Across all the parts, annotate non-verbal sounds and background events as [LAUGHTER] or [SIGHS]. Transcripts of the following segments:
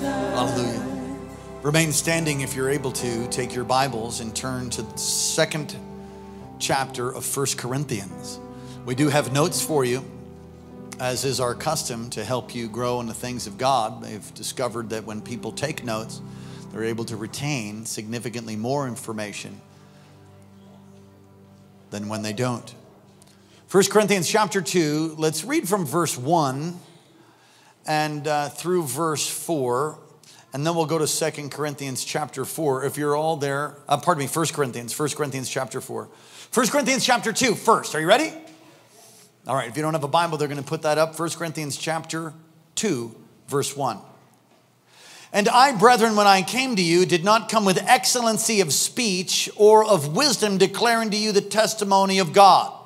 Hallelujah. Remain standing if you're able to. Take your Bibles and turn to the second chapter of First Corinthians. We do have notes for you, as is our custom, to help you grow in the things of God. They've discovered that when people take notes, they're able to retain significantly more information than when they don't. 1 Corinthians chapter 2, let's read from verse 1 and uh, through verse 4 and then we'll go to Second Corinthians chapter 4. If you're all there, uh, pardon me, First Corinthians, First Corinthians chapter 4. First Corinthians chapter 2 first. Are you ready? All right, if you don't have a Bible, they're going to put that up. First Corinthians chapter 2, verse 1. And I, brethren, when I came to you, did not come with excellency of speech or of wisdom, declaring to you the testimony of God.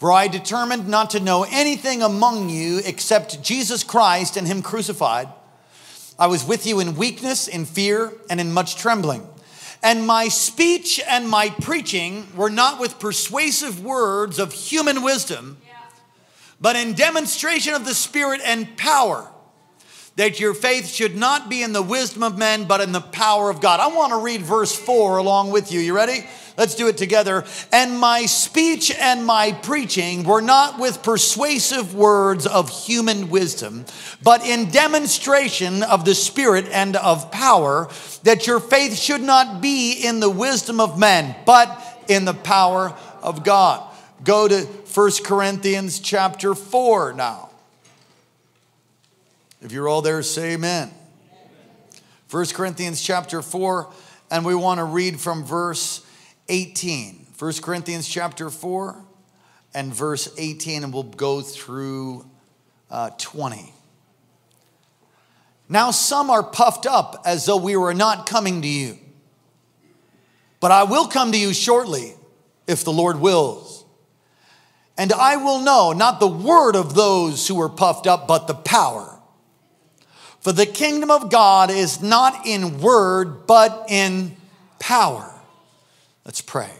For I determined not to know anything among you except Jesus Christ and Him crucified. I was with you in weakness, in fear, and in much trembling. And my speech and my preaching were not with persuasive words of human wisdom, but in demonstration of the Spirit and power, that your faith should not be in the wisdom of men, but in the power of God. I want to read verse 4 along with you. You ready? Let's do it together. And my speech and my preaching were not with persuasive words of human wisdom, but in demonstration of the Spirit and of power, that your faith should not be in the wisdom of men, but in the power of God. Go to 1 Corinthians chapter 4 now. If you're all there, say amen. 1 Corinthians chapter 4, and we want to read from verse 18. 1 Corinthians chapter 4 and verse 18, and we'll go through uh, 20. Now, some are puffed up as though we were not coming to you. But I will come to you shortly, if the Lord wills. And I will know not the word of those who are puffed up, but the power. For the kingdom of God is not in word, but in power. Let's pray.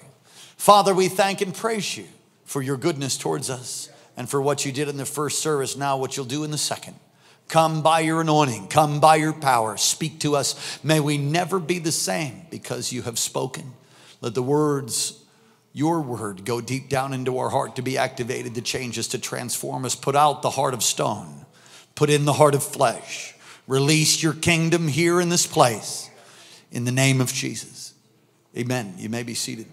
Father, we thank and praise you for your goodness towards us and for what you did in the first service, now what you'll do in the second. Come by your anointing, come by your power, speak to us. May we never be the same because you have spoken. Let the words, your word, go deep down into our heart to be activated, to change us, to transform us. Put out the heart of stone, put in the heart of flesh. Release your kingdom here in this place in the name of Jesus. Amen. You may be seated.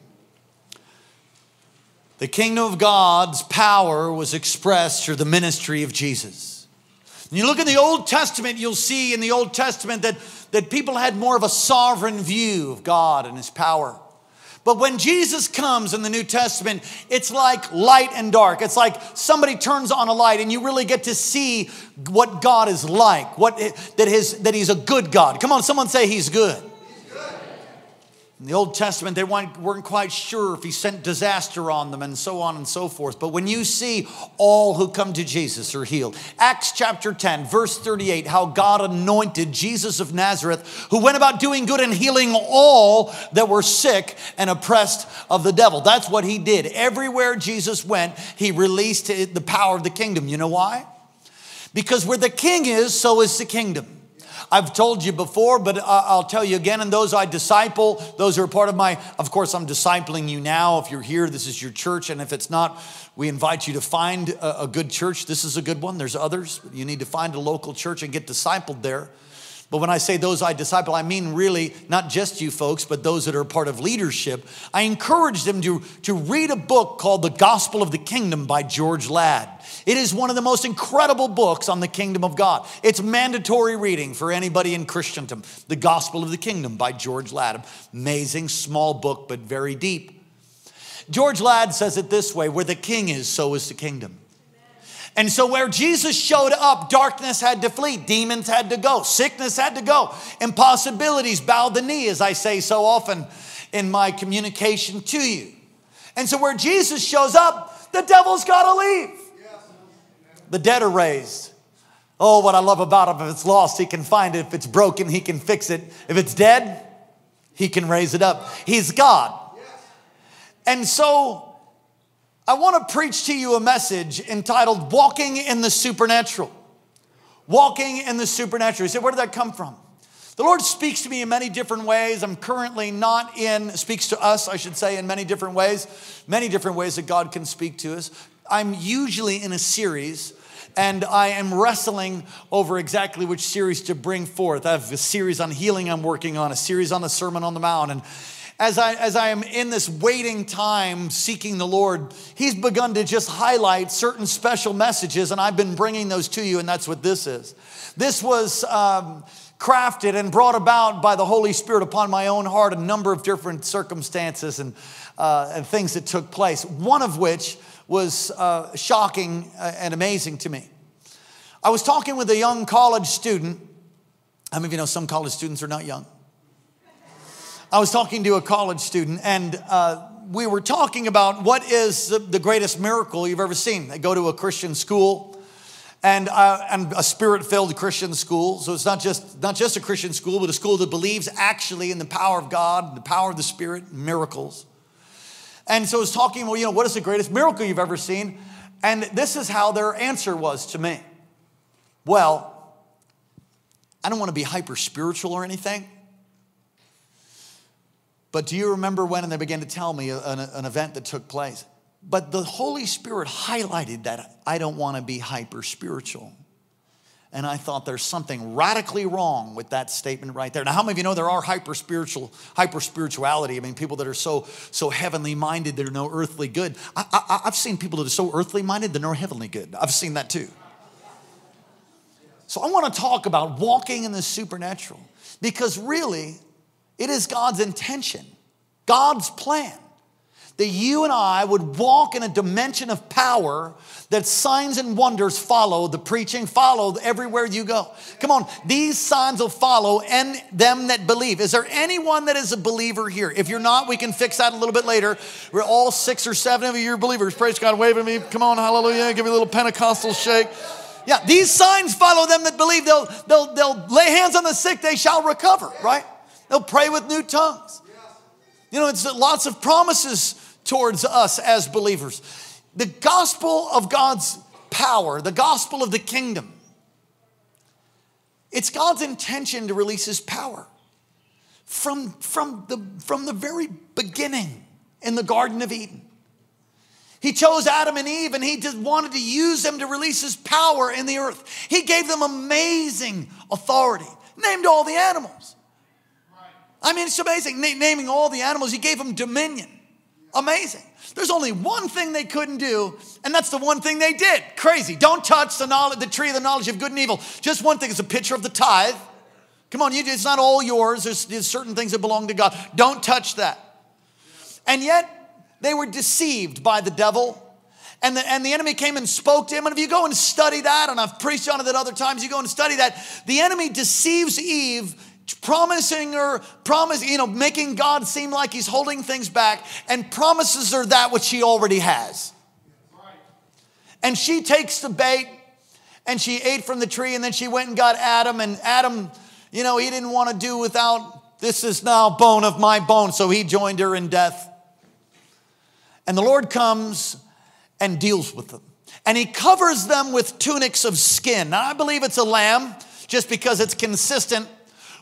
The kingdom of God's power was expressed through the ministry of Jesus. When you look in the Old Testament, you'll see in the Old Testament that, that people had more of a sovereign view of God and his power. But when Jesus comes in the New Testament, it's like light and dark. It's like somebody turns on a light and you really get to see what God is like, what, that, his, that he's a good God. Come on, someone say he's good. In the Old Testament, they weren't quite sure if he sent disaster on them and so on and so forth. But when you see all who come to Jesus are healed, Acts chapter 10, verse 38, how God anointed Jesus of Nazareth, who went about doing good and healing all that were sick and oppressed of the devil. That's what he did. Everywhere Jesus went, he released the power of the kingdom. You know why? Because where the king is, so is the kingdom. I've told you before, but I'll tell you again. And those I disciple, those who are part of my, of course, I'm discipling you now. If you're here, this is your church. And if it's not, we invite you to find a, a good church. This is a good one. There's others. You need to find a local church and get discipled there. But when I say those I disciple, I mean really not just you folks, but those that are part of leadership. I encourage them to, to read a book called The Gospel of the Kingdom by George Ladd. It is one of the most incredible books on the kingdom of God. It's mandatory reading for anybody in Christendom. The Gospel of the Kingdom by George Ladd. Amazing, small book, but very deep. George Ladd says it this way where the king is, so is the kingdom. And so, where Jesus showed up, darkness had to flee, demons had to go, sickness had to go, impossibilities bowed the knee, as I say so often in my communication to you. And so, where Jesus shows up, the devil's got to leave. The dead are raised. Oh, what I love about him, if it's lost, he can find it. If it's broken, he can fix it. If it's dead, he can raise it up. He's God. And so, I want to preach to you a message entitled Walking in the Supernatural. Walking in the supernatural. You say, where did that come from? The Lord speaks to me in many different ways. I'm currently not in, speaks to us, I should say, in many different ways, many different ways that God can speak to us. I'm usually in a series and I am wrestling over exactly which series to bring forth. I have a series on healing I'm working on, a series on the Sermon on the Mount. And as I, as I am in this waiting time seeking the Lord, He's begun to just highlight certain special messages, and I've been bringing those to you, and that's what this is. This was. Um, crafted and brought about by the Holy Spirit upon my own heart a number of different circumstances and, uh, and things that took place, one of which was uh, shocking uh, and amazing to me. I was talking with a young college student. How many of you know some college students are not young? I was talking to a college student, and uh, we were talking about what is the greatest miracle you've ever seen. They go to a Christian school and, uh, and a spirit-filled Christian school. So it's not just, not just a Christian school, but a school that believes actually in the power of God, the power of the Spirit, miracles. And so was talking, well, you know, what is the greatest miracle you've ever seen? And this is how their answer was to me. Well, I don't want to be hyper spiritual or anything. But do you remember when, and they began to tell me uh, an, an event that took place? But the Holy Spirit highlighted that I don't want to be hyper spiritual. And I thought there's something radically wrong with that statement right there. Now, how many of you know there are hyper spiritual, hyper spirituality? I mean, people that are so so heavenly minded, they're no earthly good. I, I, I've seen people that are so earthly minded, they're no heavenly good. I've seen that too. So I want to talk about walking in the supernatural because really, it is God's intention, God's plan that you and I would walk in a dimension of power that signs and wonders follow the preaching, follow everywhere you go. Come on, these signs will follow and them that believe. Is there anyone that is a believer here? If you're not, we can fix that a little bit later. We're all six or seven of you are believers. Praise God, wave me. Come on, hallelujah. Give me a little Pentecostal shake. Yeah, these signs follow them that believe. They'll, they'll, they'll lay hands on the sick, they shall recover, right? They'll pray with new tongues. You know, it's lots of promises towards us as believers. The gospel of God's power, the gospel of the kingdom, it's God's intention to release his power. From, from, the, from the very beginning in the Garden of Eden. He chose Adam and Eve and he just wanted to use them to release his power in the earth. He gave them amazing authority, named all the animals. I mean, it's amazing. naming all the animals, he gave them dominion. Amazing. There's only one thing they couldn't do, and that's the one thing they did. Crazy. Don't touch the, knowledge, the tree of the knowledge of good and evil. Just one thing. is a picture of the tithe. Come on, it's not all yours. There's, there's certain things that belong to God. Don't touch that. And yet, they were deceived by the devil. And the, and the enemy came and spoke to him. And if you go and study that, and I've preached on it at other times, you go and study that, the enemy deceives Eve promising her, promise, you know, making God seem like he's holding things back and promises her that which he already has. And she takes the bait and she ate from the tree and then she went and got Adam and Adam, you know, he didn't want to do without this is now bone of my bone, so he joined her in death. And the Lord comes and deals with them. And he covers them with tunics of skin. Now, I believe it's a lamb just because it's consistent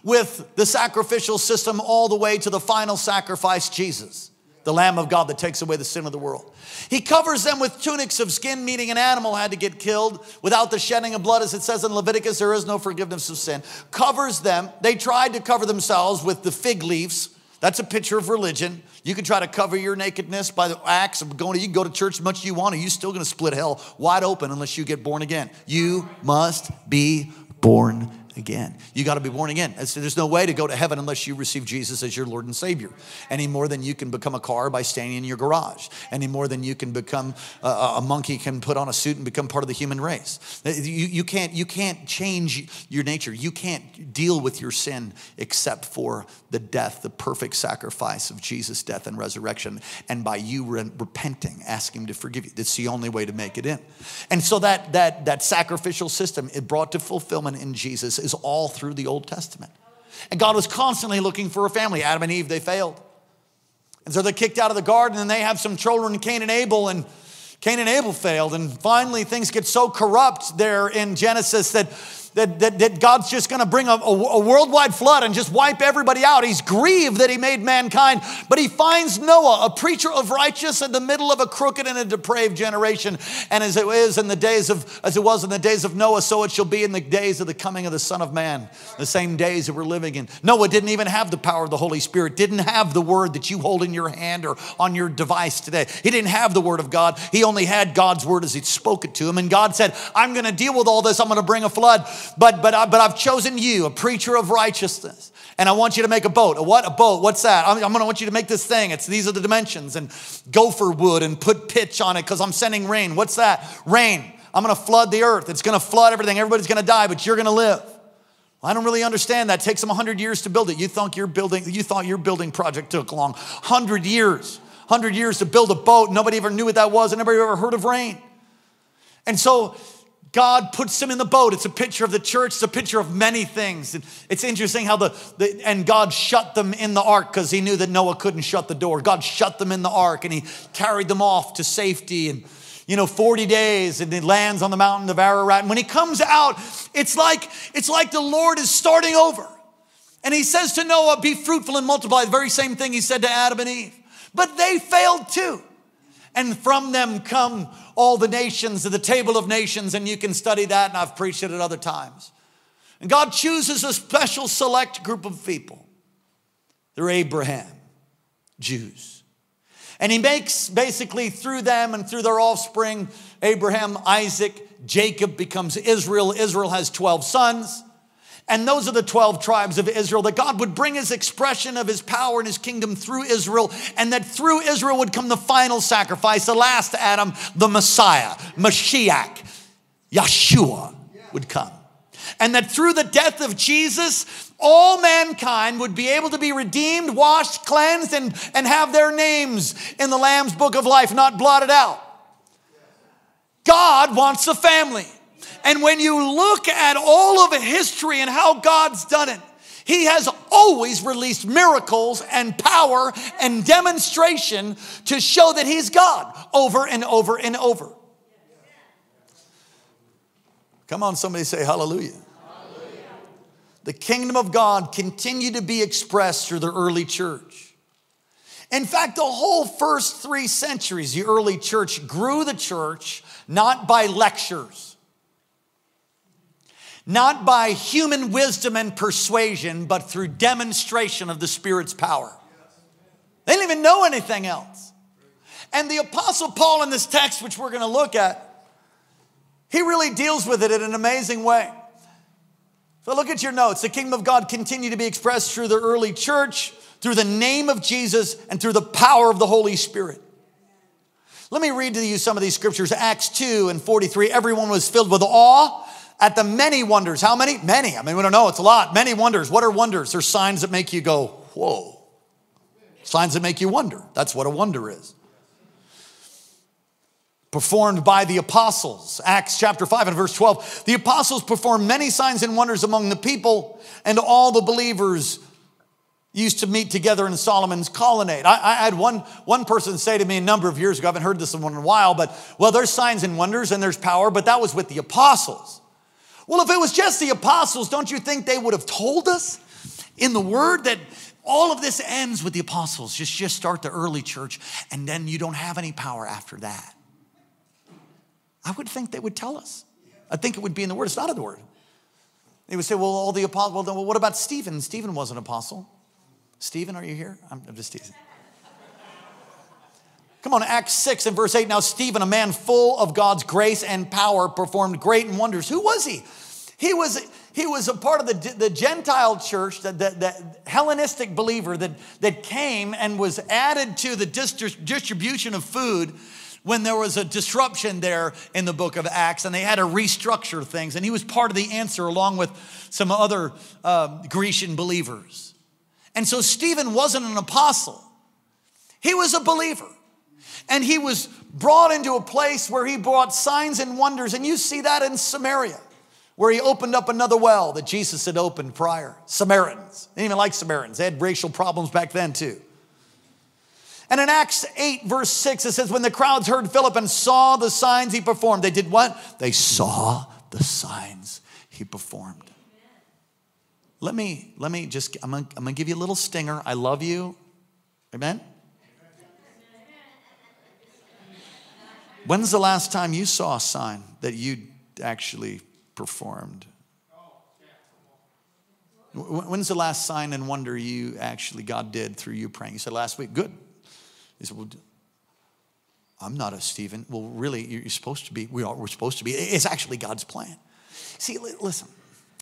with the sacrificial system all the way to the final sacrifice, Jesus, the Lamb of God that takes away the sin of the world. He covers them with tunics of skin, meaning an animal had to get killed. Without the shedding of blood, as it says in Leviticus, there is no forgiveness of sin. Covers them. They tried to cover themselves with the fig leaves. That's a picture of religion. You can try to cover your nakedness by the acts of going to, you can go to church as much as you want, and you're still gonna split hell wide open unless you get born again. You must be born again. You got to be born again. There's no way to go to heaven unless you receive Jesus as your Lord and Savior. Any more than you can become a car by standing in your garage. Any more than you can become uh, a, a monkey can put on a suit and become part of the human race. Uh, you, you, can't, you can't change your nature. You can't deal with your sin except for the death, the perfect sacrifice of Jesus' death and resurrection. And by you re- repenting, ask Him to forgive you. That's the only way to make it in. And so that, that, that sacrificial system, it brought to fulfillment in Jesus is all through the Old Testament. And God was constantly looking for a family. Adam and Eve, they failed. And so they're kicked out of the garden and they have some children, Cain and Abel, and Cain and Abel failed. And finally, things get so corrupt there in Genesis that that, that, that God's just going to bring a, a, a worldwide flood and just wipe everybody out. He's grieved that he made mankind, but he finds Noah, a preacher of righteous in the middle of a crooked and a depraved generation. And as it is in the days of, as it was in the days of Noah, so it shall be in the days of the coming of the Son of Man, the same days that we're living in. Noah didn't even have the power of the Holy Spirit, didn't have the word that you hold in your hand or on your device today. He didn't have the word of God. He only had God's word as he spoke it to him. And God said, I'm going to deal with all this. I'm going to bring a flood but, but, I, but I've chosen you, a preacher of righteousness. And I want you to make a boat. A what? A boat. What's that? I'm, I'm going to want you to make this thing. It's these are the dimensions and gopher wood and put pitch on it because I'm sending rain. What's that? Rain. I'm going to flood the earth. It's going to flood everything. Everybody's going to die, but you're going to live. I don't really understand that. It takes them 100 years to build it. You thought your building, you thought your building project took long. 100 years. 100 years to build a boat. Nobody ever knew what that was, and nobody ever heard of rain. And so God puts him in the boat. It's a picture of the church. It's a picture of many things. And it's interesting how the, the and God shut them in the ark because he knew that Noah couldn't shut the door. God shut them in the ark and he carried them off to safety and you know 40 days and he lands on the mountain of Ararat. And when he comes out, it's like it's like the Lord is starting over. And he says to Noah, "Be fruitful and multiply." The very same thing he said to Adam and Eve. But they failed too and from them come all the nations the table of nations, and you can study that, and I've preached it at other times. And God chooses a special select group of people. They're Abraham, Jews. And he makes basically through them and through their offspring, Abraham, Isaac, Jacob becomes Israel. Israel has 12 sons. And those are the 12 tribes of Israel, that God would bring his expression of his power and his kingdom through Israel, and that through Israel would come the final sacrifice, the last Adam, the Messiah, Mashiach, Yeshua would come. And that through the death of Jesus, all mankind would be able to be redeemed, washed, cleansed, and, and have their names in the Lamb's book of life not blotted out. God wants a family. And when you look at all of history and how God's done it, He has always released miracles and power and demonstration to show that He's God over and over and over. Come on, somebody say hallelujah. The kingdom of God continued to be expressed through the early church. In fact, the whole first three centuries, the early church grew the church not by lectures not by human wisdom and persuasion, but through demonstration of the Spirit's power. They didn't even know anything else. And the Apostle Paul in this text, which we're going to look at, he really deals with it in an amazing way. So look at your notes. The kingdom of God continued to be expressed through the early church, through the name of Jesus, and through the power of the Holy Spirit. Let me read to you some of these scriptures. Acts 2 and 43. Everyone was filled with awe at the many wonders. How many? Many. I mean, we don't know. It's a lot. Many wonders. What are wonders? They're signs that make you go, whoa. Signs that make you wonder. That's what a wonder is. Performed by the apostles. Acts chapter 5 and verse 12. The apostles performed many signs and wonders among the people, and all the believers used to meet together in Solomon's colonnade. I, I, had one, one person say to me a number of years ago, I haven't heard this one in a while, but well, there's signs and wonders and there's power, but that was with the apostles. Well, if it was just the apostles, don't you think they would have told us in the word that all of this ends with the apostles? Just, just start the early church and then you don't have any power after that. I would think they would tell us. I think it would be in the word. It's not in the word. They would say, well, all the apostles, well, what about Stephen? Stephen was an apostle. Stephen, are you here? I'm, I'm just teasing. Come on, Acts 6 and verse 8. Now, Stephen, a man full of God's grace and power, performed great wonders. Who was he? He was, he was a part of the, the Gentile church, the, the, the Hellenistic believer that, that came and was added to the distribution of food when there was a disruption there in the book of Acts and they had to restructure things. And he was part of the answer along with some other uh, Grecian believers. And so Stephen wasn't an apostle, he was a believer. And he was brought into a place where he brought signs and wonders. And you see that in Samaria, where he opened up another well that Jesus had opened prior. Samaritans. They didn't even like Samaritans, they had racial problems back then, too. And in Acts 8, verse 6, it says, When the crowds heard Philip and saw the signs he performed, they did what? They saw the signs he performed. Let me, let me just, I'm gonna, I'm gonna give you a little stinger. I love you. Amen? When's the last time you saw a sign that you actually performed? When's the last sign and wonder you actually God did through you praying? You said last week, good. He said, well, I'm not a Stephen. Well, really, you're supposed to be. We are, we're supposed to be. It's actually God's plan. See, listen,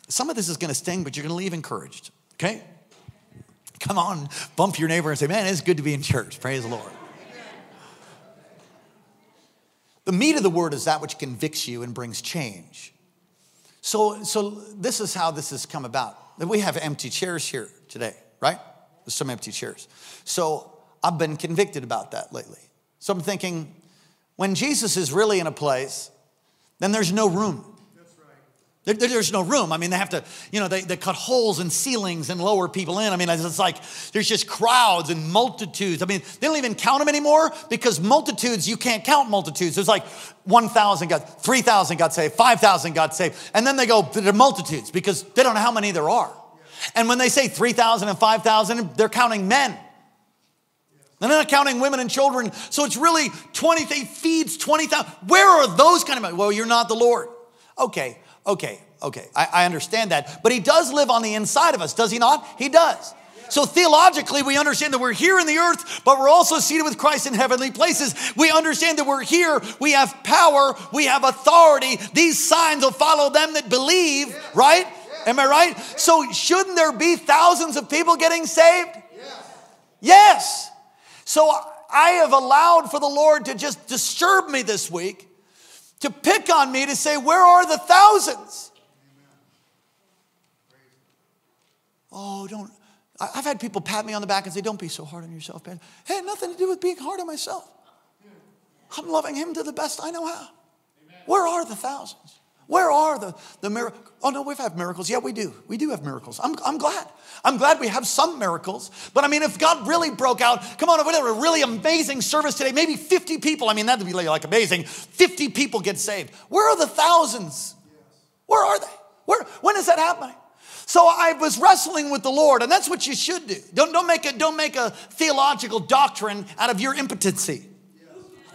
some of this is going to sting, but you're going to leave encouraged, okay? Come on, bump your neighbor and say, man, it's good to be in church. Praise the Lord. The meat of the word is that which convicts you and brings change. So, so this is how this has come about. That We have empty chairs here today, right? There's some empty chairs. So I've been convicted about that lately. So I'm thinking, when Jesus is really in a place, then there's no room. There, there's no room. I mean, they have to, you know, they, they cut holes in ceilings and lower people in. I mean, it's like there's just crowds and multitudes. I mean, they don't even count them anymore because multitudes, you can't count multitudes. There's like 1,000 got, 3,000 got saved, 5,000 got saved. And then they go to the multitudes because they don't know how many there are. And when they say 3,000 and 5,000, they're counting men. They're not counting women and children. So it's really 20, they feeds 20,000. Where are those kind of men? Well, you're not the Lord. Okay, Okay, okay, I, I understand that. But he does live on the inside of us, does he not? He does. So theologically, we understand that we're here in the earth, but we're also seated with Christ in heavenly places. We understand that we're here, we have power, we have authority. These signs will follow them that believe, yes. right? Yes. Am I right? Yes. So shouldn't there be thousands of people getting saved? Yes. So I have allowed for the Lord to just disturb me this week to pick on me to say, Where are the thousands? Oh, don't. I've had people pat me on the back and say, Don't be so hard on yourself, man. Had nothing to do with being hard on myself. I'm loving him to the best I know how. Where are the thousands? Where are the, the miracles? Oh, no, we've had miracles. Yeah, we do. We do have miracles. I'm, I'm glad. I'm glad we have some miracles. But I mean, if God really broke out, come on, if we had a really amazing service today, maybe 50 people, I mean, that'd be like amazing. 50 people get saved. Where are the thousands? Where are they? Where, when is that happening? So I was wrestling with the Lord, and that's what you should do. Don't, don't, make, a, don't make a theological doctrine out of your impotency.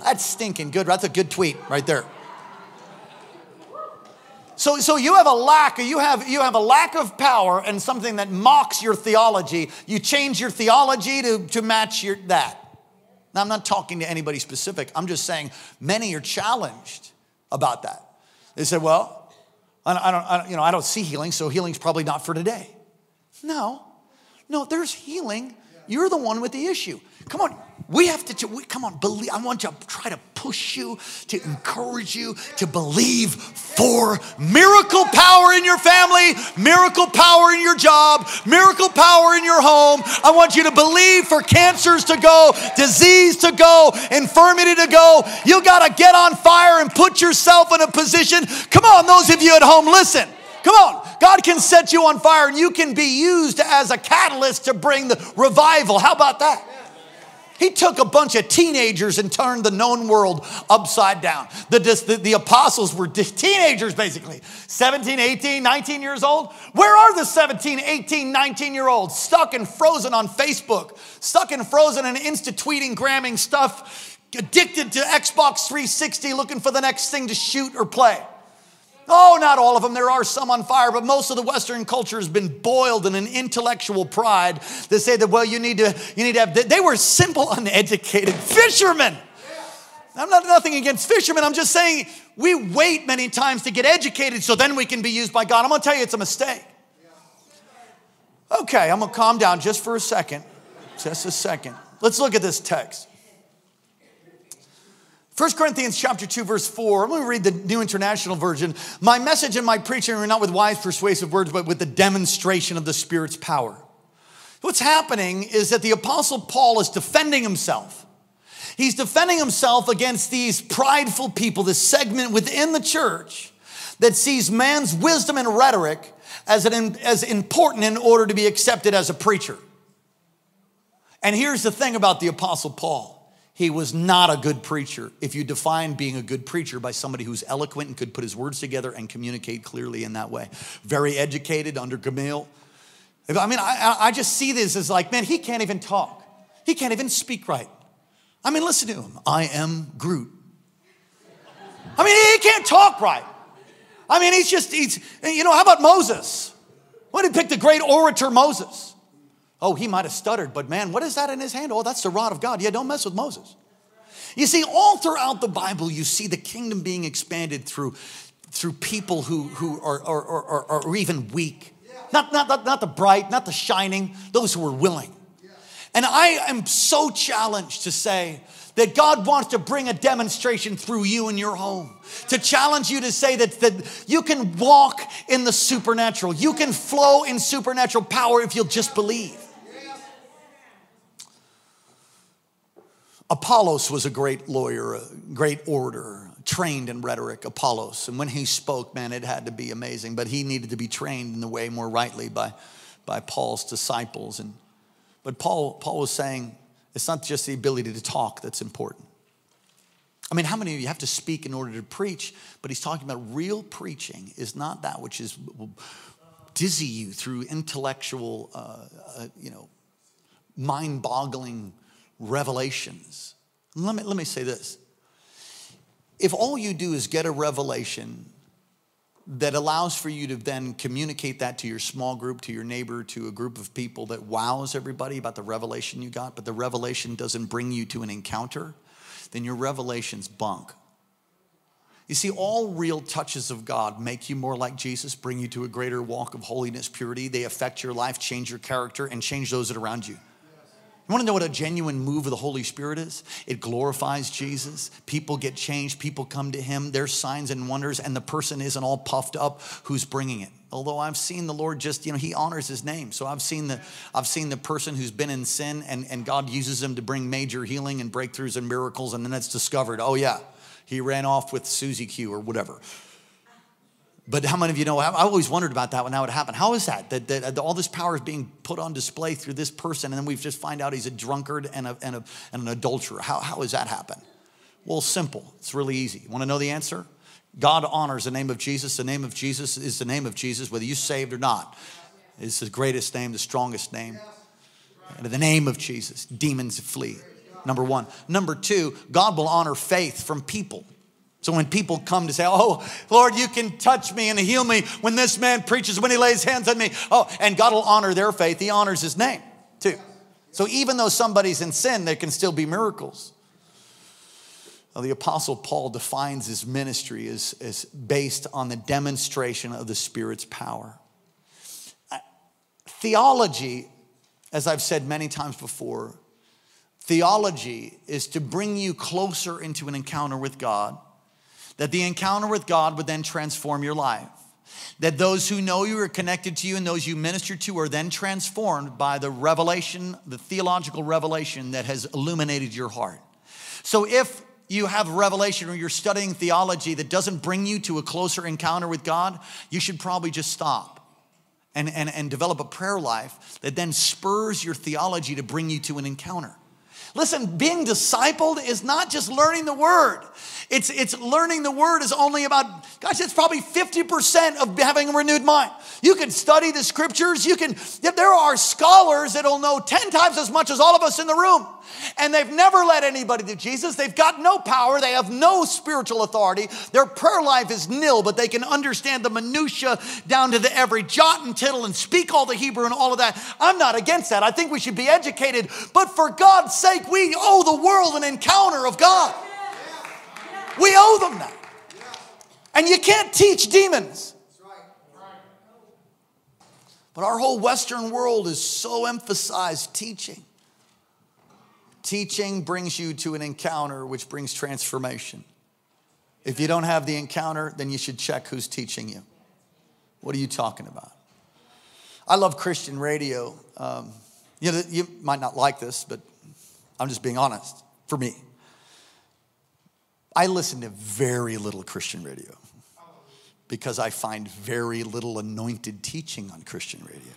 That's stinking good. That's a good tweet right there. So, so you have a lack, you have, you have a lack of power and something that mocks your theology. You change your theology to, to match your, that. Now, I'm not talking to anybody specific. I'm just saying many are challenged about that. They said, well, I don't, I don't, you know, I don't see healing, so healing's probably not for today. No, no, there's healing. You're the one with the issue. Come on, we have to, we, come on, believe. I want to try to push you, to encourage you to believe for miracle power in your family, miracle power in your job, miracle power in your home. I want you to believe for cancers to go, disease to go, infirmity to go. You got to get on fire and put yourself in a position. Come on, those of you at home, listen. Come on. God can set you on fire and you can be used as a catalyst to bring the revival. How about that? He took a bunch of teenagers and turned the known world upside down. The, the, the, apostles were teenagers, basically 17, 18, 19 years old. Where are the 17, 18, 19 year olds? Stuck and frozen on Facebook, stuck and frozen and insta tweeting, gramming stuff, addicted to Xbox 360, looking for the next thing to shoot or play. Oh, not all of them. There are some on fire, but most of the Western culture has been boiled in an intellectual pride that say that, well, you need to, you need to have, they were simple, [LAUGHS] uneducated fishermen. I'm not nothing against fishermen. I'm just saying we wait many times to get educated so then we can be used by God. I'm gonna tell you it's a mistake. Okay, I'm gonna calm down just for a second. Just a second. Let's look at this text. 1 Corinthians chapter 2, verse 4. I'm going to read the New International Version. My message and my preaching are not with wise, persuasive words, but with the demonstration of the Spirit's power. What's happening is that the Apostle Paul is defending himself. He's defending himself against these prideful people, this segment within the church that sees man's wisdom and rhetoric as, an, as important in order to be accepted as a preacher. And here's the thing about the Apostle Paul he was not a good preacher. If you define being a good preacher by somebody who's eloquent and could put his words together and communicate clearly in that way, very educated under Gamaliel. I mean, I, I just see this as like, man, he can't even talk. He can't even speak right. I mean, listen to him. I am Groot. I mean, he can't talk right. I mean, he's just, he's, you know, how about Moses? Why did he pick the great orator Moses? Oh, he might have stuttered, but man, what is that in his hand? Oh, that's the rod of God. Yeah, don't mess with Moses. You see, all throughout the Bible, you see the kingdom being expanded through, through people who, who are, are, are, are even weak. Not, not, not, not the bright, not the shining, those who are willing. And I am so challenged to say that God wants to bring a demonstration through you in your home. To challenge you to say that, that you can walk in the supernatural, you can flow in supernatural power if you'll just believe. Apollos was a great lawyer, a great orator, trained in rhetoric, Apollos. And when he spoke, man, it had to be amazing. But he needed to be trained in the way more rightly by, by Paul's disciples. And, but Paul, Paul was saying, it's not just the ability to talk that's important. I mean, how many of you have to speak in order to preach? But he's talking about real preaching is not that which is dizzy you through intellectual, uh, uh, you know, mind-boggling revelations. Let me, let me say this. If all you do is get a revelation that allows for you to then communicate that to your small group, to your neighbor, to a group of people that wows everybody about the revelation you got, but the revelation doesn't bring you to an encounter, then your revelation's bunk. You see, all real touches of God make you more like Jesus, bring you to a greater walk of holiness, purity. They affect your life, change your character, and change those that are around you. You want to know what a genuine move of the Holy Spirit is? It glorifies Jesus. People get changed. People come to Him. There's signs and wonders, and the person isn't all puffed up who's bringing it. Although I've seen the Lord just, you know, He honors His name. So I've seen the, I've seen the person who's been in sin, and, and God uses them to bring major healing and breakthroughs and miracles, and then it's discovered, oh yeah, he ran off with Susie Q or whatever. But how many of you know? I've always wondered about that when that would happen. How is that? That, that, that all this power is being put on display through this person, and then we just find out he's a drunkard and, a, and, a, and an adulterer. How, how does that happen? Well, simple. It's really easy. Want to know the answer? God honors the name of Jesus. The name of Jesus is the name of Jesus, whether you're saved or not. It's the greatest name, the strongest name. And in the name of Jesus, demons flee. Number one. Number two, God will honor faith from people. So when people come to say, Oh, Lord, you can touch me and heal me when this man preaches, when he lays hands on me, oh, and God will honor their faith. He honors his name too. So even though somebody's in sin, there can still be miracles. The Apostle Paul defines his ministry as, as based on the demonstration of the Spirit's power. Theology, as I've said many times before, theology is to bring you closer into an encounter with God that the encounter with God would then transform your life. That those who know you are connected to you and those you minister to are then transformed by the revelation, the theological revelation that has illuminated your heart. So if you have revelation or you're studying theology that doesn't bring you to a closer encounter with God, you should probably just stop and, and, and develop a prayer life that then spurs your theology to bring you to an encounter. Listen, being discipled is not just learning the word. It's, it's learning the word is only about, gosh, it's probably 50% of having a renewed mind. You can study the scriptures. You can, there are scholars that'll know 10 times as much as all of us in the room. And they've never led anybody to Jesus. They've got no power. They have no spiritual authority. Their prayer life is nil, but they can understand the minutia down to the every jot and tittle and speak all the Hebrew and all of that. I'm not against that. I think we should be educated. But for God's sake, we owe the world an encounter of God. We owe them that. And you can't teach demons. But our whole Western world is so emphasized teaching. Teaching brings you to an encounter, which brings transformation. If you don't have the encounter, then you should check who's teaching you. What are you talking about? I love Christian radio. Um, you, know, you might not like this, but I'm just being honest for me. I listen to very little Christian radio because I find very little anointed teaching on Christian radio.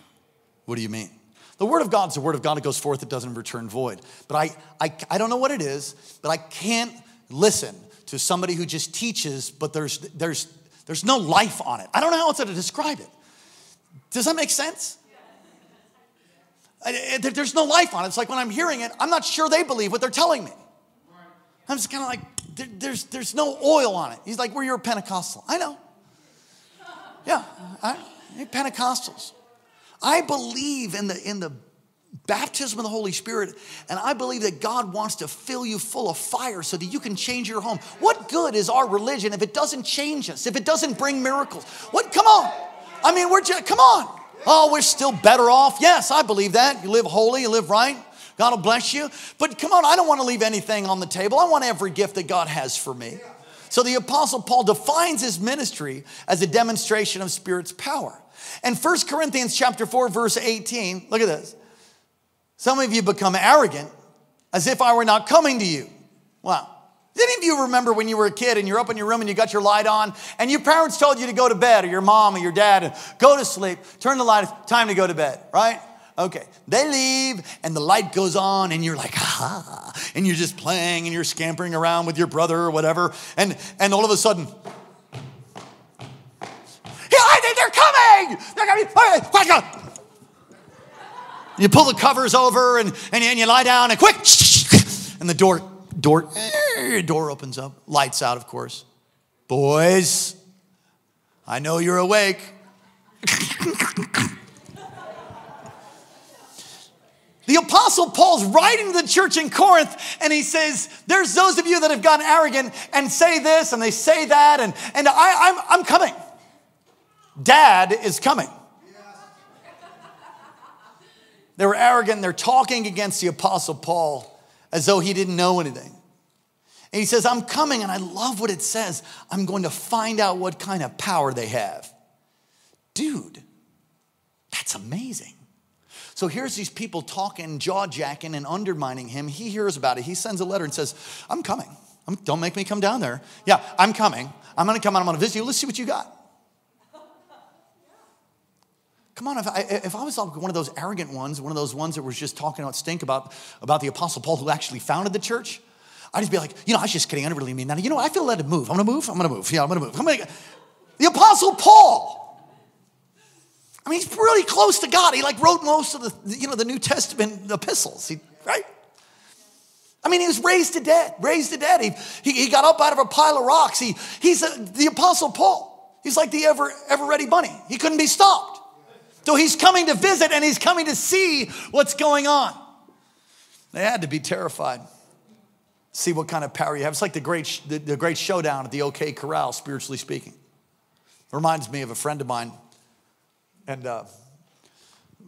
What do you mean? The word of God is the word of God. It goes forth, it doesn't return void. But I, I, I don't know what it is, but I can't listen to somebody who just teaches, but there's, there's, there's no life on it. I don't know how else to describe it. Does that make sense? Uh, uh, there's no life on it. It's like when I'm hearing it, I'm not sure they believe what they're telling me. I'm just kind of like, there's, there's no oil on it. He's like, well, you're a Pentecostal. I know. [LAUGHS] Yeah, I, Pentecostals. I believe in the, in the baptism of the Holy Spirit, and I believe that God wants to fill you full of fire so that you can change your home. What good is our religion if it doesn't change us, if it doesn't bring miracles? What? Come on. I mean, we're just, come on. Oh, we're still better off. Yes, I believe that. You live holy, you live right. God will bless you. But come on, I don't want to leave anything on the table. I want every gift that God has for me. So the Apostle Paul defines his ministry as a demonstration of Spirit's power. And 1 Corinthians chapter 4, verse 18, look at this. Some of you become arrogant as if I were not coming to you. Wow. Did any of you remember when you were a kid and you're up in your room and you got your light on and your parents told you to go to bed or your mom or your dad, go to sleep, turn the light, time to go to bed, right? Okay. They leave and the light goes on and you're like, ah, and you're just playing and you're scampering around with your brother or whatever. And, and all of a sudden, they're coming! They're coming! You pull the covers over and, and, and you lie down and quick, and the door Door, eh, door opens up, lights out, of course. Boys, I know you're awake. The Apostle Paul's writing to the church in Corinth, and he says, There's those of you that have gotten arrogant and say this and they say that, and, and I, I'm, I'm coming. Dad is coming. They were arrogant, they're talking against the Apostle Paul as though he didn't know anything. And he says, I'm coming, and I love what it says. I'm going to find out what kind of power they have. Dude, that's amazing. So here's these people talking, jaw jacking, and undermining him. He hears about it. He sends a letter and says, I'm coming. I'm, don't make me come down there. Yeah, I'm coming. I'm going to come out. I'm going to visit you. Let's see what you got. Come on, if I, if I was one of those arrogant ones, one of those ones that was just talking about stink about, about the Apostle Paul who actually founded the church, I'd just be like, you know, I was just kidding. I don't really mean that. You know, I feel led to move. I'm gonna move. I'm gonna move. Yeah, I'm gonna move. I'm gonna... The Apostle Paul. I mean, he's really close to God. He like wrote most of the, you know, the New Testament epistles, he, right? I mean, he was raised to dead, raised to dead. He, he, he got up out of a pile of rocks. He, he's a, the Apostle Paul. He's like the ever, ever ready bunny. He couldn't be stopped. So he's coming to visit and he's coming to see what's going on. They had to be terrified. See what kind of power you have. It's like the great, the, the great showdown at the OK Corral, spiritually speaking. It reminds me of a friend of mine. And uh,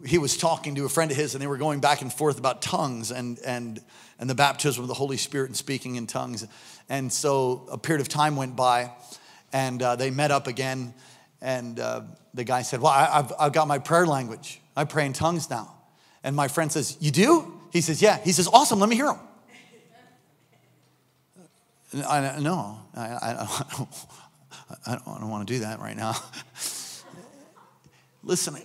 he was talking to a friend of his, and they were going back and forth about tongues and, and, and the baptism of the Holy Spirit and speaking in tongues. And so a period of time went by, and uh, they met up again. And uh, the guy said, Well, I, have I've got my prayer language. I pray in tongues now. And my friend says, You do? He says, Yeah. He says, Awesome, let me hear them. I, no, I, I, [LAUGHS] I, don't, I don't want to do that right now. [LAUGHS] Listen,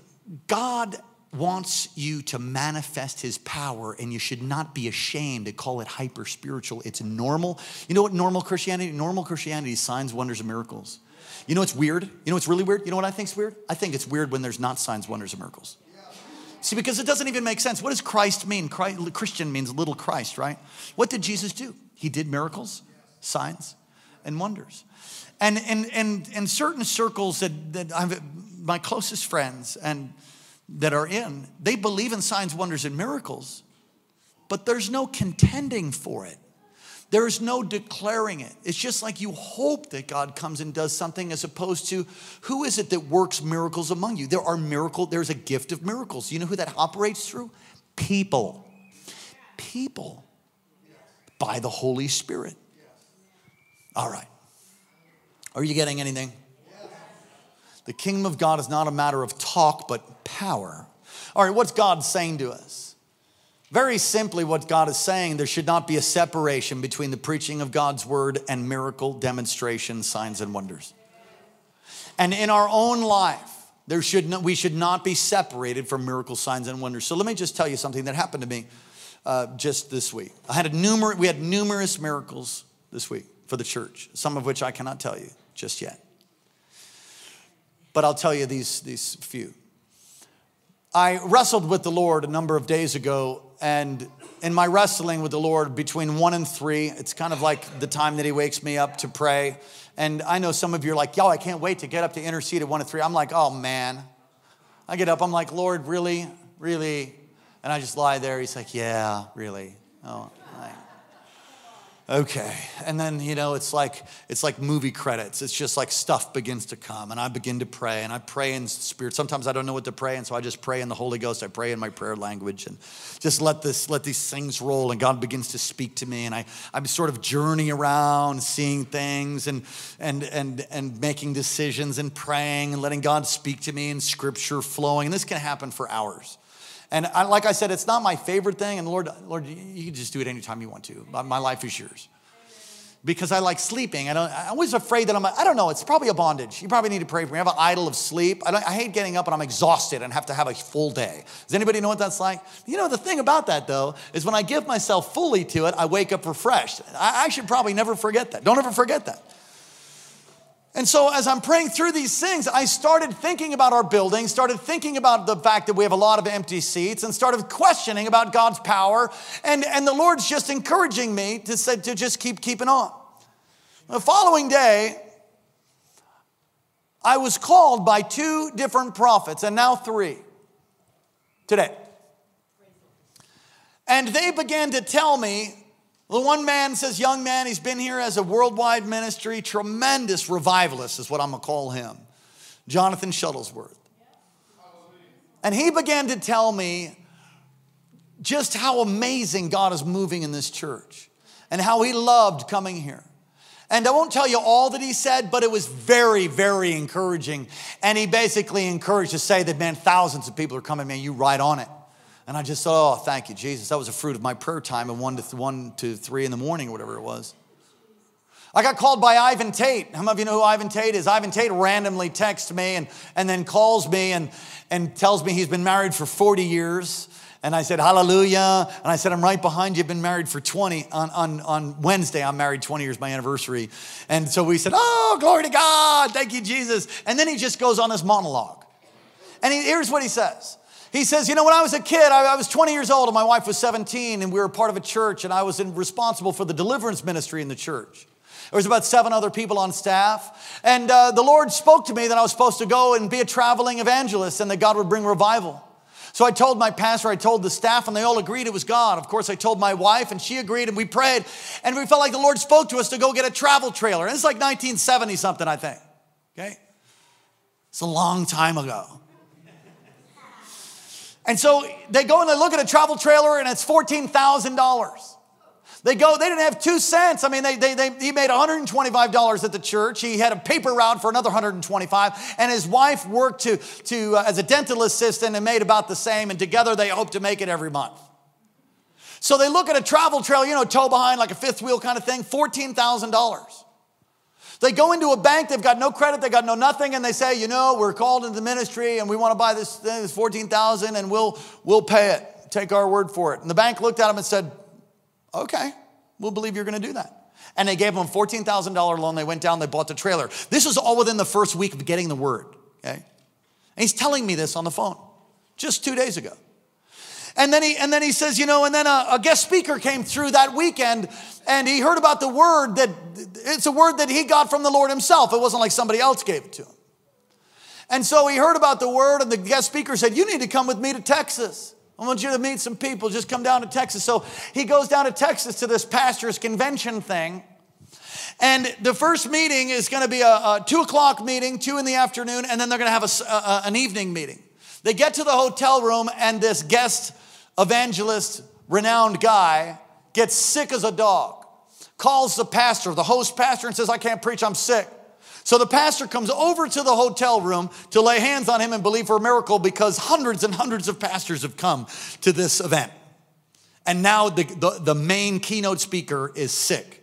God wants you to manifest his power and you should not be ashamed to call it hyper spiritual it's normal you know what normal christianity normal christianity is signs wonders and miracles you know what's weird? You know what's really weird? You know what I think's weird? I think it's weird when there's not signs, wonders, and miracles. See, because it doesn't even make sense. What does Christ mean? Christ, Christian means little Christ, right? What did Jesus do? He did miracles, signs, and wonders. And and and and certain circles that, that I've my closest friends and that are in, they believe in signs, wonders, and miracles, but there's no contending for it. There's no declaring it. It's just like you hope that God comes and does something as opposed to who is it that works miracles among you? There are miracle, there's a gift of miracles. You know who that operates through? People. People. By the Holy Spirit. All right. Are you getting anything? The kingdom of God is not a matter of talk, but power. All right, what's God saying to us? Very simply, what God is saying, there should not be a separation between the preaching of God's word and miracle demonstration, signs, and wonders. And in our own life, There should not, we should not be separated from miracle signs and wonders. So let me just tell you something that happened to me uh, just this week. I had a numer- we had numerous miracles this week for the church, some of which I cannot tell you just yet. But I'll tell you these, these few. I wrestled with the Lord a number of days ago, and in my wrestling with the Lord between one and three, it's kind of like the time that He wakes me up to pray. And I know some of you are like, yo, I can't wait to get up to intercede at one and three. I'm like, oh man. I get up, I'm like, Lord, really? Really? And I just lie there. He's like, yeah, really. Oh, okay. And then you know it's like it's like movie credits. It's just like stuff begins to come and i begin to pray and i pray in spirit. Sometimes i don't know what to pray and so i just pray in the holy ghost. I pray in my prayer language and just let this let these things roll and god begins to speak to me and i i'm sort of journeying around seeing things and and and and making decisions and praying and letting god speak to me and scripture flowing and this can happen for hours and I, like I said, it's not my favorite thing. And Lord, Lord, you can just do it anytime you want to. My life is yours. Because I like sleeping. I don't, I'm always afraid that I'm, I don't know, it's probably a bondage. You probably need to pray for me. I have an idol of sleep. I, I hate getting up and I'm exhausted and have to have a full day. Does anybody know what that's like? You know, the thing about that though, is when I give myself fully to it, I wake up refreshed. I, I should probably never forget that. Don't ever forget that. And so, as I'm praying through these things, I started thinking about our building, started thinking about the fact that we have a lot of empty seats, and started questioning about God's power. And, and the Lord's just encouraging me to, say, to just keep keeping on. The following day, I was called by two different prophets, and now three today. And they began to tell me the one man says, Young man, he's been here as a worldwide ministry, tremendous revivalist is what I'm gonna call him. Jonathan Shuttlesworth. And he began to tell me just how amazing God is moving in this church and how he loved coming here. And I won't tell you all that he said, but it was very, very encouraging. And he basically encouraged to say that, man, thousands of people are coming, man, you right on it. And I just thought, oh, thank you, Jesus. That was a fruit of my prayer time at one to, th- one to three in the morning or whatever it was. I got called by Ivan Tait. How many of you know who Ivan Tait is? Ivan Tait randomly texts me and, and then calls me and, and tells me he's been married for 40 years. And I said, Hallelujah. And I said, I'm right behind you. I've been married for 20. On, on, on Wednesday, I'm married 20 years, my anniversary. And so we said, Oh, glory to God. Thank you, Jesus. And then he just goes on his monologue. And he, here's what he says he says, You know, when I was a kid, I, I, was 20 years old and my wife was 17, and we were part of a church, and I was in, responsible for the deliverance ministry in the church. There was about seven other people on staff. And uh, the Lord spoke to me that I was supposed to go and be a traveling evangelist and that God would bring revival. So I told my pastor, I told the staff, and they all agreed it was God. Of course, I told my wife, and she agreed, and we prayed. And we felt like the Lord spoke to us to go get a travel trailer. And it's like 1970 something, I think. Okay? It's a long time ago. And so they go and they look at a travel trailer and it's $14,000. They go, they didn't have two cents. I mean, they, they, they, he made $125 at the church. He had a paper route for another 125 and his wife worked to, to, uh, as a dental assistant and made about the same. And together they hope to make it every month. So they look at a travel trailer, you know, tow behind like a fifth wheel kind of thing, $14,000. They go into a bank, they've got no credit, they got no nothing, and they say, you know, we're called into the ministry and we want to buy this thing, this 14,000 and we'll, we'll pay it. Take our word for it. And the bank looked at them and said, okay, we'll believe you're going to do that. And they gave them a $14,000 loan. They went down, they bought the trailer. This was all within the first week of getting the word, okay? And he's telling me this on the phone just two days ago. And then he, and then he says, you know, and then a, a, guest speaker came through that weekend and he heard about the word that it's a word that he got from the Lord himself. It wasn't like somebody else gave it to him. And so he heard about the word and the guest speaker said, You need to come with me to Texas. I want you to meet some people. Just come down to Texas. So he goes down to Texas to this pastor's convention thing. And the first meeting is going to be a, a, two o'clock meeting, two in the afternoon, and then they're going to have a, a, an evening meeting. They get to the hotel room, and this guest evangelist, renowned guy, gets sick as a dog, calls the pastor, the host pastor, and says, I can't preach, I'm sick. So the pastor comes over to the hotel room to lay hands on him and believe for a miracle because hundreds and hundreds of pastors have come to this event. And now the, the, the main keynote speaker is sick.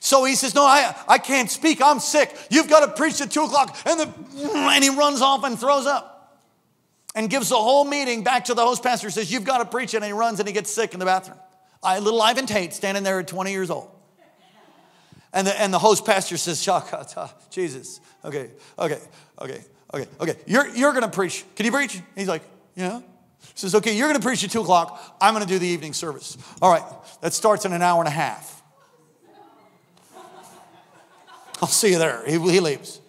So he says, No, I, I can't speak. I'm sick. You've got to preach at two o'clock. And, the, and he runs off and throws up and gives the whole meeting back to the host pastor. Says, You've got to preach. And he runs and he gets sick in the bathroom. I, little Ivan Tait standing there at 20 years old. And the, and the host pastor says, Shaka, Jesus. Okay, okay, okay, okay, okay. You're, you're going to preach. Can you preach? He's like, Yeah. He says, Okay, you're going to preach at two o'clock. I'm going to do the evening service. All right, that starts in an hour and a half. I'll see you there. He, he leaves.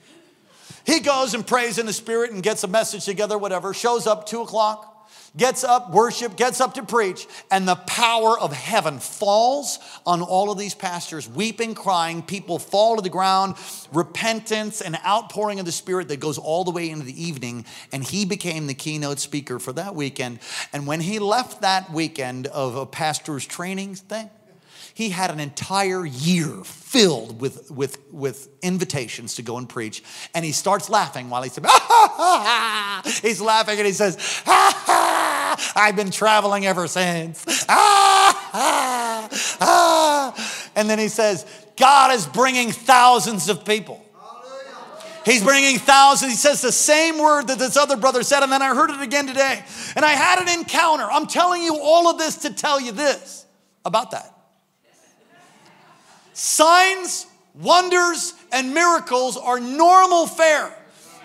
He goes and prays in the spirit and gets a message together, whatever, shows up two o'clock gets up, worship, gets up to preach, and the power of heaven falls on all of these pastors, weeping, crying. People fall to the ground, repentance and outpouring of the Spirit that goes all the way into the evening. And he became the keynote speaker for that weekend. And when he left that weekend of a pastor's training thing, he had an entire year filled with, with, with invitations to go and preach. And he starts laughing while he's, [LAUGHS] he's laughing and he says, [LAUGHS] I've been traveling ever since. Ah, ah, ah. and then he says, God is bringing thousands of people. He's bringing thousands. He says the same word that this other brother said, and then I heard it again today. And I had an encounter. I'm telling you all of this to tell you this about that. Signs, wonders, and miracles are normal fare.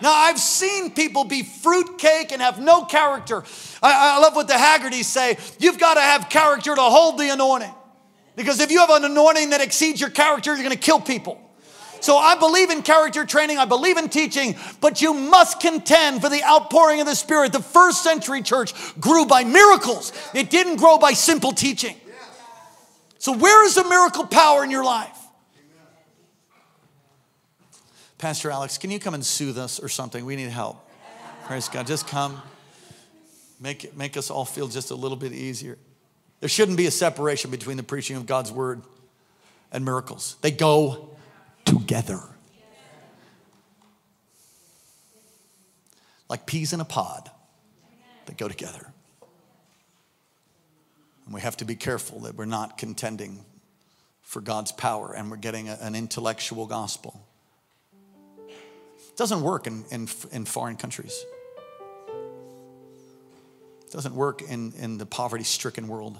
Now, I've seen people be fruitcake and have no character. I, I love what the Haggertys say. You've got to have character to hold the anointing. Because if you have an anointing that exceeds your character, you're going to kill people. So I believe in character training, I believe in teaching, but you must contend for the outpouring of the Spirit. The first century church grew by miracles, it didn't grow by simple teaching. So, where is the miracle power in your life? Pastor Alex, can you come and soothe us or something? We need help. Praise God. Just come. Make, make us all feel just a little bit easier. There shouldn't be a separation between the preaching of God's word and miracles, they go together. Like peas in a pod, they go together. And we have to be careful that we're not contending for God's power and we're getting a, an intellectual gospel. Doesn't work in, in, in foreign countries. It doesn't work in, in the poverty stricken world.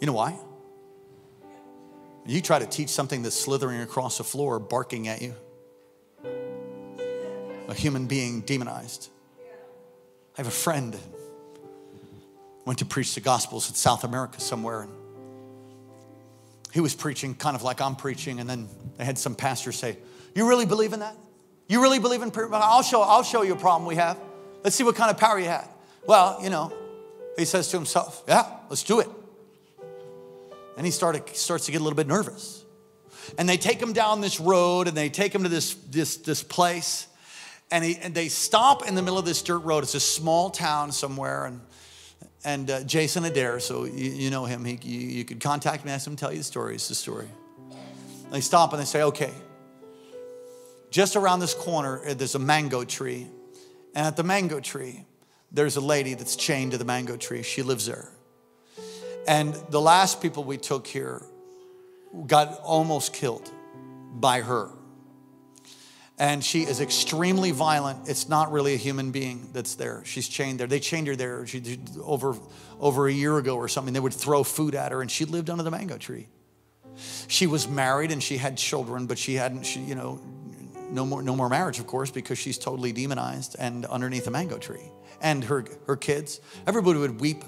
You know why? You try to teach something that's slithering across the floor, barking at you. A human being demonized. I have a friend went to preach the gospels in South America somewhere. And he was preaching kind of like I'm preaching, and then they had some pastor say, You really believe in that? You really believe in prayer? I'll show, I'll show you a problem we have. Let's see what kind of power you had. Well, you know, he says to himself, Yeah, let's do it. And he started, starts to get a little bit nervous. And they take him down this road and they take him to this, this, this place. And, he, and they stop in the middle of this dirt road. It's a small town somewhere. And and uh, Jason Adair, so you, you know him. He, you, you, could contact me, ask him to tell you the story. It's the story. They stop and they say, okay, just around this corner, uh, there's a mango tree. And at the mango tree, there's a lady that's chained to the mango tree. She lives there. And the last people we took here got almost killed by her and she is extremely violent. It's not really a human being that's there. She's chained there. They chained her there she, over, over a year ago or something. They would throw food at her, and she lived under the mango tree. She was married and she had children, but she hadn't, she, you know, no more, no more marriage, of course, because she's totally demonized and underneath a mango tree. And her, her kids, everybody would weep.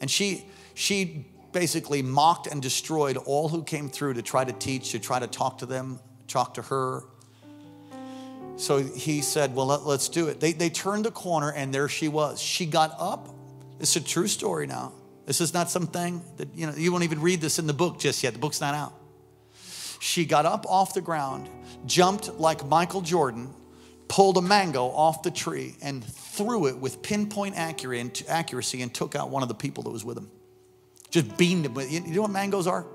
And she, she basically mocked and destroyed all who came through to try to teach, to try to talk to them, talk to her, so he said, Well, let, us do it. They, they turned the corner, and there she was. She got up. It's a true story now. This is not something that, you know, you won't even read this in the book just yet. The book's not out. She got up off the ground, jumped like Michael Jordan, pulled a mango off the tree, and threw it with pinpoint accuracy and took out one of the people that was with him. Just beamed him. You know what mangoes are?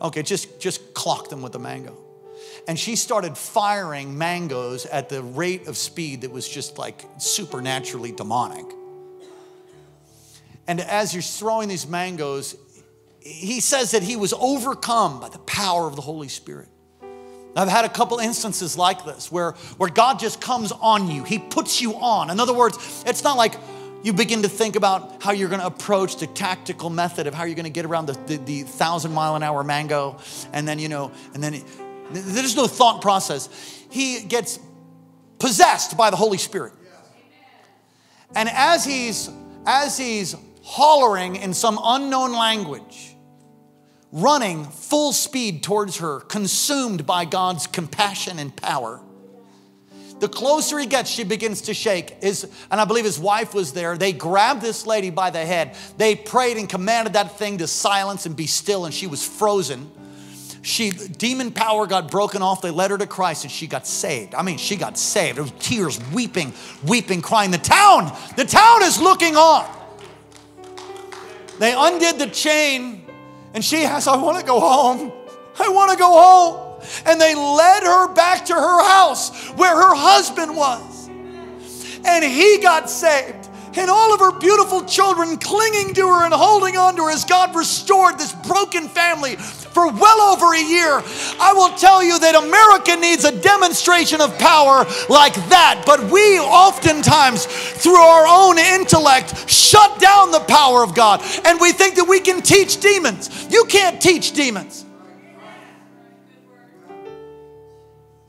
Okay, just, just clocked them with a mango and she started firing mangoes at the rate of speed that was just like supernaturally demonic. And as you're throwing these mangoes, he says that he was overcome by the power of the Holy Spirit. I've had a couple instances like this where, where God just comes on you. He puts you on. In other words, it's not like you begin to think about how you're going to approach the tactical method of how you're going to get around the, the, the, thousand mile an hour mango. And then, you know, and then it, there's no thought process. He gets possessed by the Holy Spirit. And as he's, as he's hollering in some unknown language, running full speed towards her, consumed by God's compassion and power. The closer he gets, she begins to shake. His, and I believe his wife was there. They grabbed this lady by the head. They prayed and commanded that thing to silence and be still, and she was frozen. She demon power got broken off. They led her to Christ, and she got saved. I mean, she got saved. There tears, weeping, weeping, crying. The town, the town is looking on. They undid the chain and she has, I want to go home. I want to go home. And they led her back to her house where her husband was. And he got saved. And all of her beautiful children clinging to her and holding on to her as God restored this broken family for well over a year. I will tell you that America needs a demonstration of power like that. But we oftentimes, through our own intellect, shut down the power of God. And we think that we can teach demons. You can't teach demons.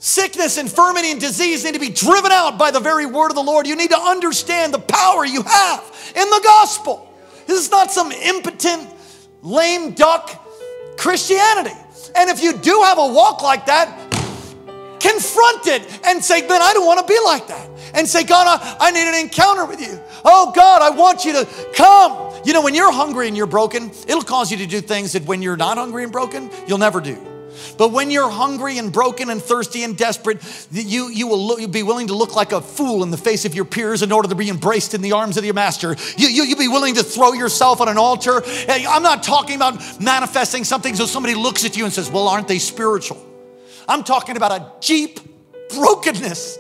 Sickness, infirmity, and disease need to be driven out by the very word of the Lord. You need to understand the power you have in the gospel. This is not some impotent, lame duck Christianity. And if you do have a walk like that, confront it and say, Man, I don't want to be like that. And say, God, I, I need an encounter with you. Oh, God, I want you to come. You know, when you're hungry and you're broken, it'll cause you to do things that when you're not hungry and broken, you'll never do. But when you're hungry and broken and thirsty and desperate, you, you will look, be willing to look like a fool in the face of your peers in order to be embraced in the arms of your master. You, you, you'll be willing to throw yourself on an altar. I'm not talking about manifesting something so somebody looks at you and says, Well, aren't they spiritual? I'm talking about a deep brokenness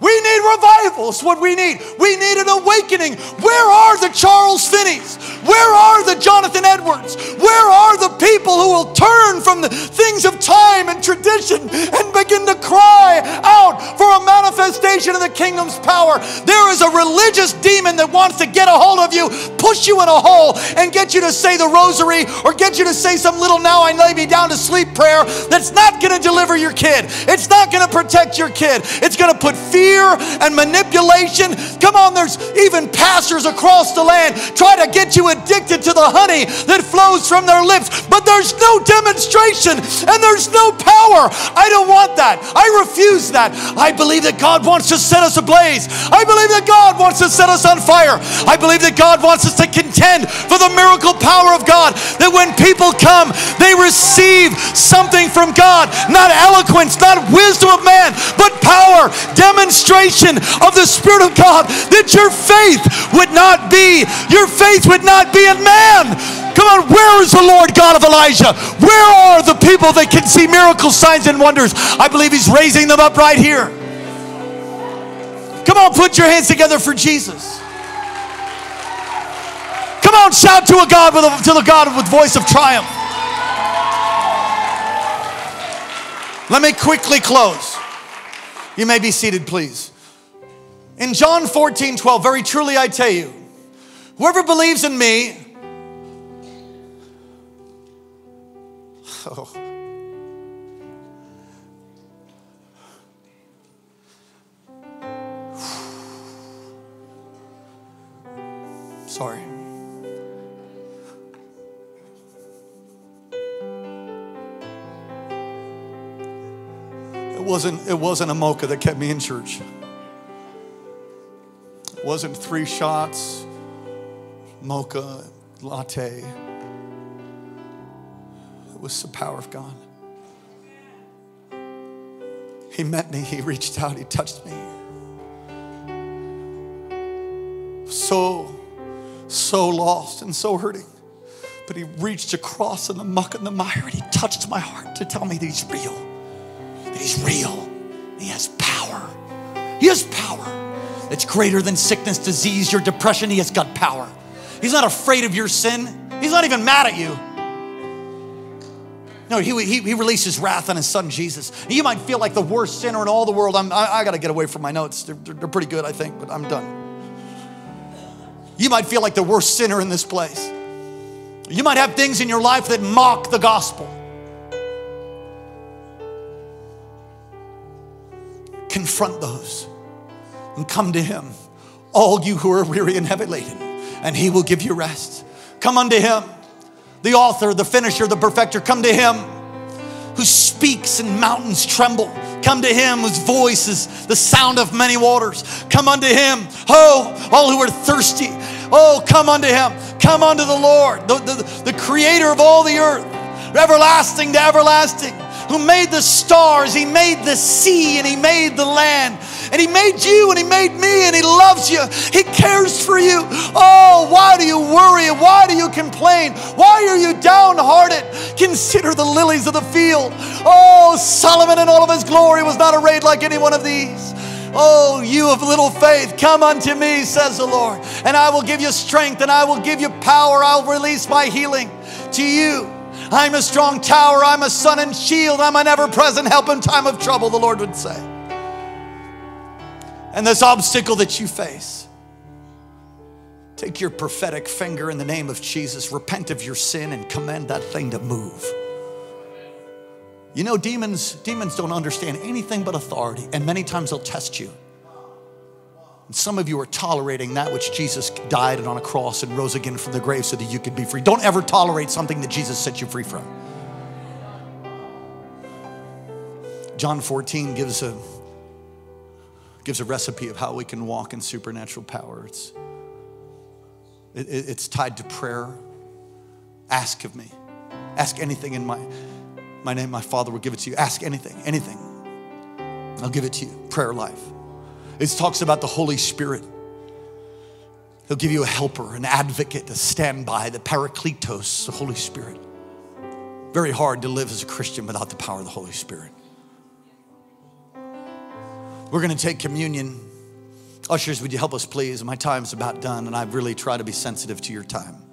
we need revival, is what we need. We need an awakening. Where are the Charles Finneys? Where are the Jonathan Edwards? Where are the people who will turn from the things of time and tradition and begin to cry out for a manifestation of the kingdom's power? There is a religious demon that wants to get a hold of you, push you in a hole, and get you to say the rosary or get you to say some little now I lay me down to sleep prayer that's not going to deliver your kid. It's not going to protect your kid. It's going to put fear and manipulation. Come on, there's even pastors across the land try to get you addicted to the honey that flows from their lips, but there's no demonstration and there's no power. I don't want that. I refuse that. I believe that God wants to set us ablaze. I believe that God wants to set us on fire. I believe that God wants us to contend for the miracle power of God. That when people come, they receive something from God, not eloquence, not wisdom of man, but power, demonstration of the Spirit of God, that your faith would not be, your faith would not be in man. Come on, where is the Lord God of Elijah? Where are the people that can see miracles, signs, and wonders? I believe He's raising them up right here. Come on, put your hands together for Jesus. Come on, shout to a God with a, to the God with voice of triumph. Let me quickly close. You may be seated, please. In John 14, 12, very truly I tell you, whoever believes in me, [SIGHS] oh, [SIGHS] sorry. wasn't, it wasn't a mocha that kept me in church. It wasn't three shots, mocha, latte. It was the power of God. He met me, he reached out, he touched me. So, so lost and so hurting. But he reached across in the muck and the mire and he touched my heart to tell me that he's real that He's real. He has power. He has power It's greater than sickness, disease, your depression. He has got power. He's not afraid of your sin. He's not even mad at you. No, he, he, he releases wrath on his son Jesus. You might feel like the worst sinner in all the world. I'm, I, I got to get away from my notes. They're, they're, they're pretty good, I think, but I'm done. You might feel like the worst sinner in this place. You might have things in your life that mock the gospel. Confront those and come to Him, all you who are weary and heavy laden, and He will give you rest. Come unto Him the author, the finisher, the perfecter. Come to him who speaks and mountains tremble. Come to him whose voice is the sound of many waters. Come unto him, oh, all who are thirsty. Oh, come unto him. Come unto the Lord, the, the, the creator of all the earth, everlasting to everlasting, who made the stars, he made the sea, and he made the land and He made you and He made me and He loves you. He cares for you. Oh, why do you worry? Why do you complain? Why are you downhearted? Consider the lilies of the field. Oh, Solomon in all of his glory was not arrayed like any one of these. Oh, you of little faith, come unto me, says the Lord, and I will give you strength and I will give you power. I'll release my healing to you. I'm a strong tower. I'm a sun and shield. I'm an ever present help in time of trouble, the Lord would say and this obstacle that you face. Take your prophetic finger in the name of Jesus, repent of your sin, and command that thing to move. You know, demons, demons don't understand anything but authority, and many times they'll test you. And some of you are tolerating that which Jesus died on a cross and rose again from the grave so that you could be free. Don't ever tolerate something that Jesus set you free from. John 14 gives a gives a recipe of how we can walk in supernatural power. It's, it, it's tied to prayer. Ask of me. Ask anything in my, my name, my Father will give it to you. Ask anything, anything. I'll give it to you. Prayer life. It talks about the Holy Spirit. He'll give you a helper, an advocate to stand by, the Parakletos, the Holy Spirit. Very hard to live as a Christian without the power of the Holy Spirit. We're going to take communion. Ushers, would you help us, please? My time's about done, and I really try to be sensitive to your time.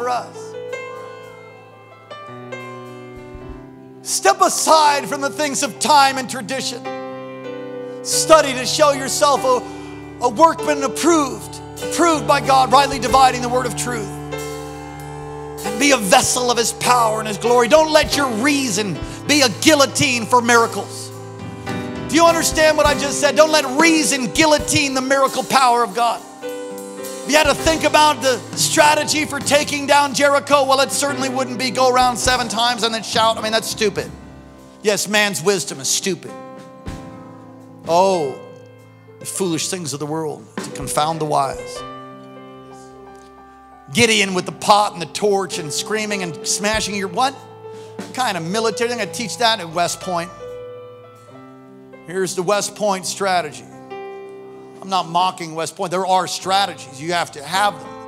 For us. Step aside from the things of time and tradition. Study to show yourself a, a workman approved, approved by God, rightly dividing the word of truth. And be a vessel of his power and his glory. Don't let your reason be a guillotine for miracles. Do you understand what I just said? Don't let reason guillotine the miracle power of God. You had to think about the strategy for taking down Jericho. Well, it certainly wouldn't be go around seven times and then shout. I mean, that's stupid. Yes, man's wisdom is stupid. Oh, the foolish things of the world to confound the wise. Gideon with the pot and the torch and screaming and smashing your what? what kind of military? I'm going to teach that at West Point. Here's the West Point strategy. I'm not mocking West Point. There are strategies, you have to have them.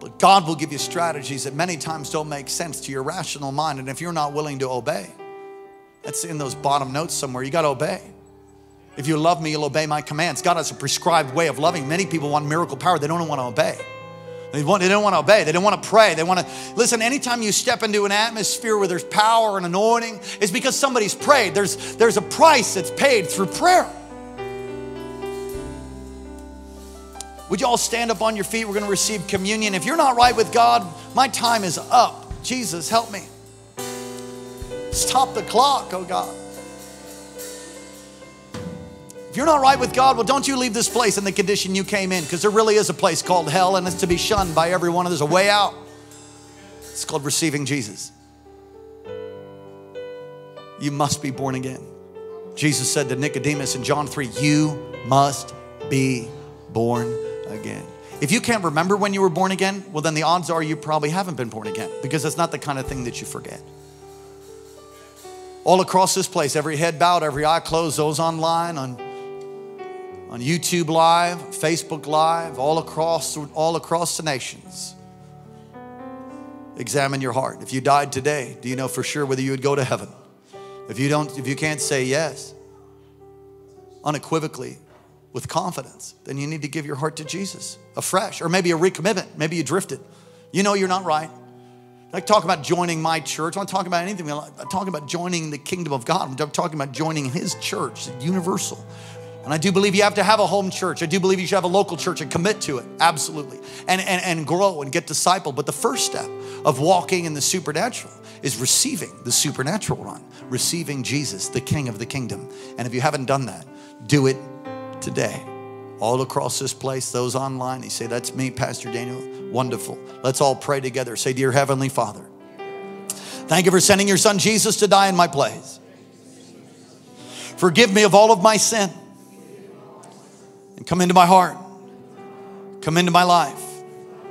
But God will give you strategies that many times don't make sense to your rational mind. And if you're not willing to obey, that's in those bottom notes somewhere. You got to obey. If you love me, you'll obey my commands. God has a prescribed way of loving. Many people want miracle power, they don't want to obey. They, want, they don't want to obey. They don't want to pray. They want to listen. Anytime you step into an atmosphere where there's power and anointing, it's because somebody's prayed. There's, there's a price that's paid through prayer. Would you all stand up on your feet? We're going to receive communion. If you're not right with God, my time is up. Jesus, help me. Stop the clock, oh God. If you're not right with God, well, don't you leave this place in the condition you came in, because there really is a place called hell, and it's to be shunned by everyone. There's a way out. It's called receiving Jesus. You must be born again. Jesus said to Nicodemus in John 3, You must be born again. If you can't remember when you were born again, well, then the odds are you probably haven't been born again because it's not the kind of thing that you forget. All across this place, every head bowed, every eye closed, those online, on, on YouTube Live, Facebook Live, all across, all across the nations. Examine your heart. If you died today, do you know for sure whether you would go to heaven? If you don't, if you can't say yes, unequivocally, with confidence, then you need to give your heart to Jesus afresh, or maybe a recommitment. Maybe you drifted. You know you're not right. Like talk about joining my church. I'm not talking about anything. I'm talking about joining the kingdom of God. I'm talking about joining His church, universal. And I do believe you have to have a home church. I do believe you should have a local church and commit to it, absolutely, and, and, and grow and get discipled. But the first step of walking in the supernatural is receiving the supernatural one, receiving Jesus, the King of the kingdom. And if you haven't done that, do it today. All across this place, those online, you say, That's me, Pastor Daniel. Wonderful. Let's all pray together. Say, Dear Heavenly Father, thank you for sending your son Jesus to die in my place. Forgive me of all of my sin and come into my heart, come into my life,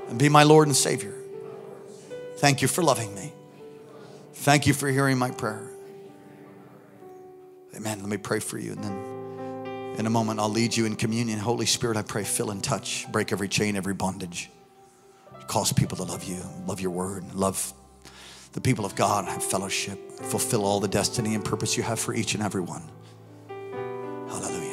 and be my Lord and Savior. Thank you for loving me. Thank you for hearing my prayer. Amen. Let me pray for you and then in a moment, I'll lead you in communion. Holy Spirit, I pray, fill and touch, break every chain, every bondage. Cause people to love you, love your word, love the people of God, have fellowship, fulfill all the destiny and purpose you have for each and every one. Hallelujah.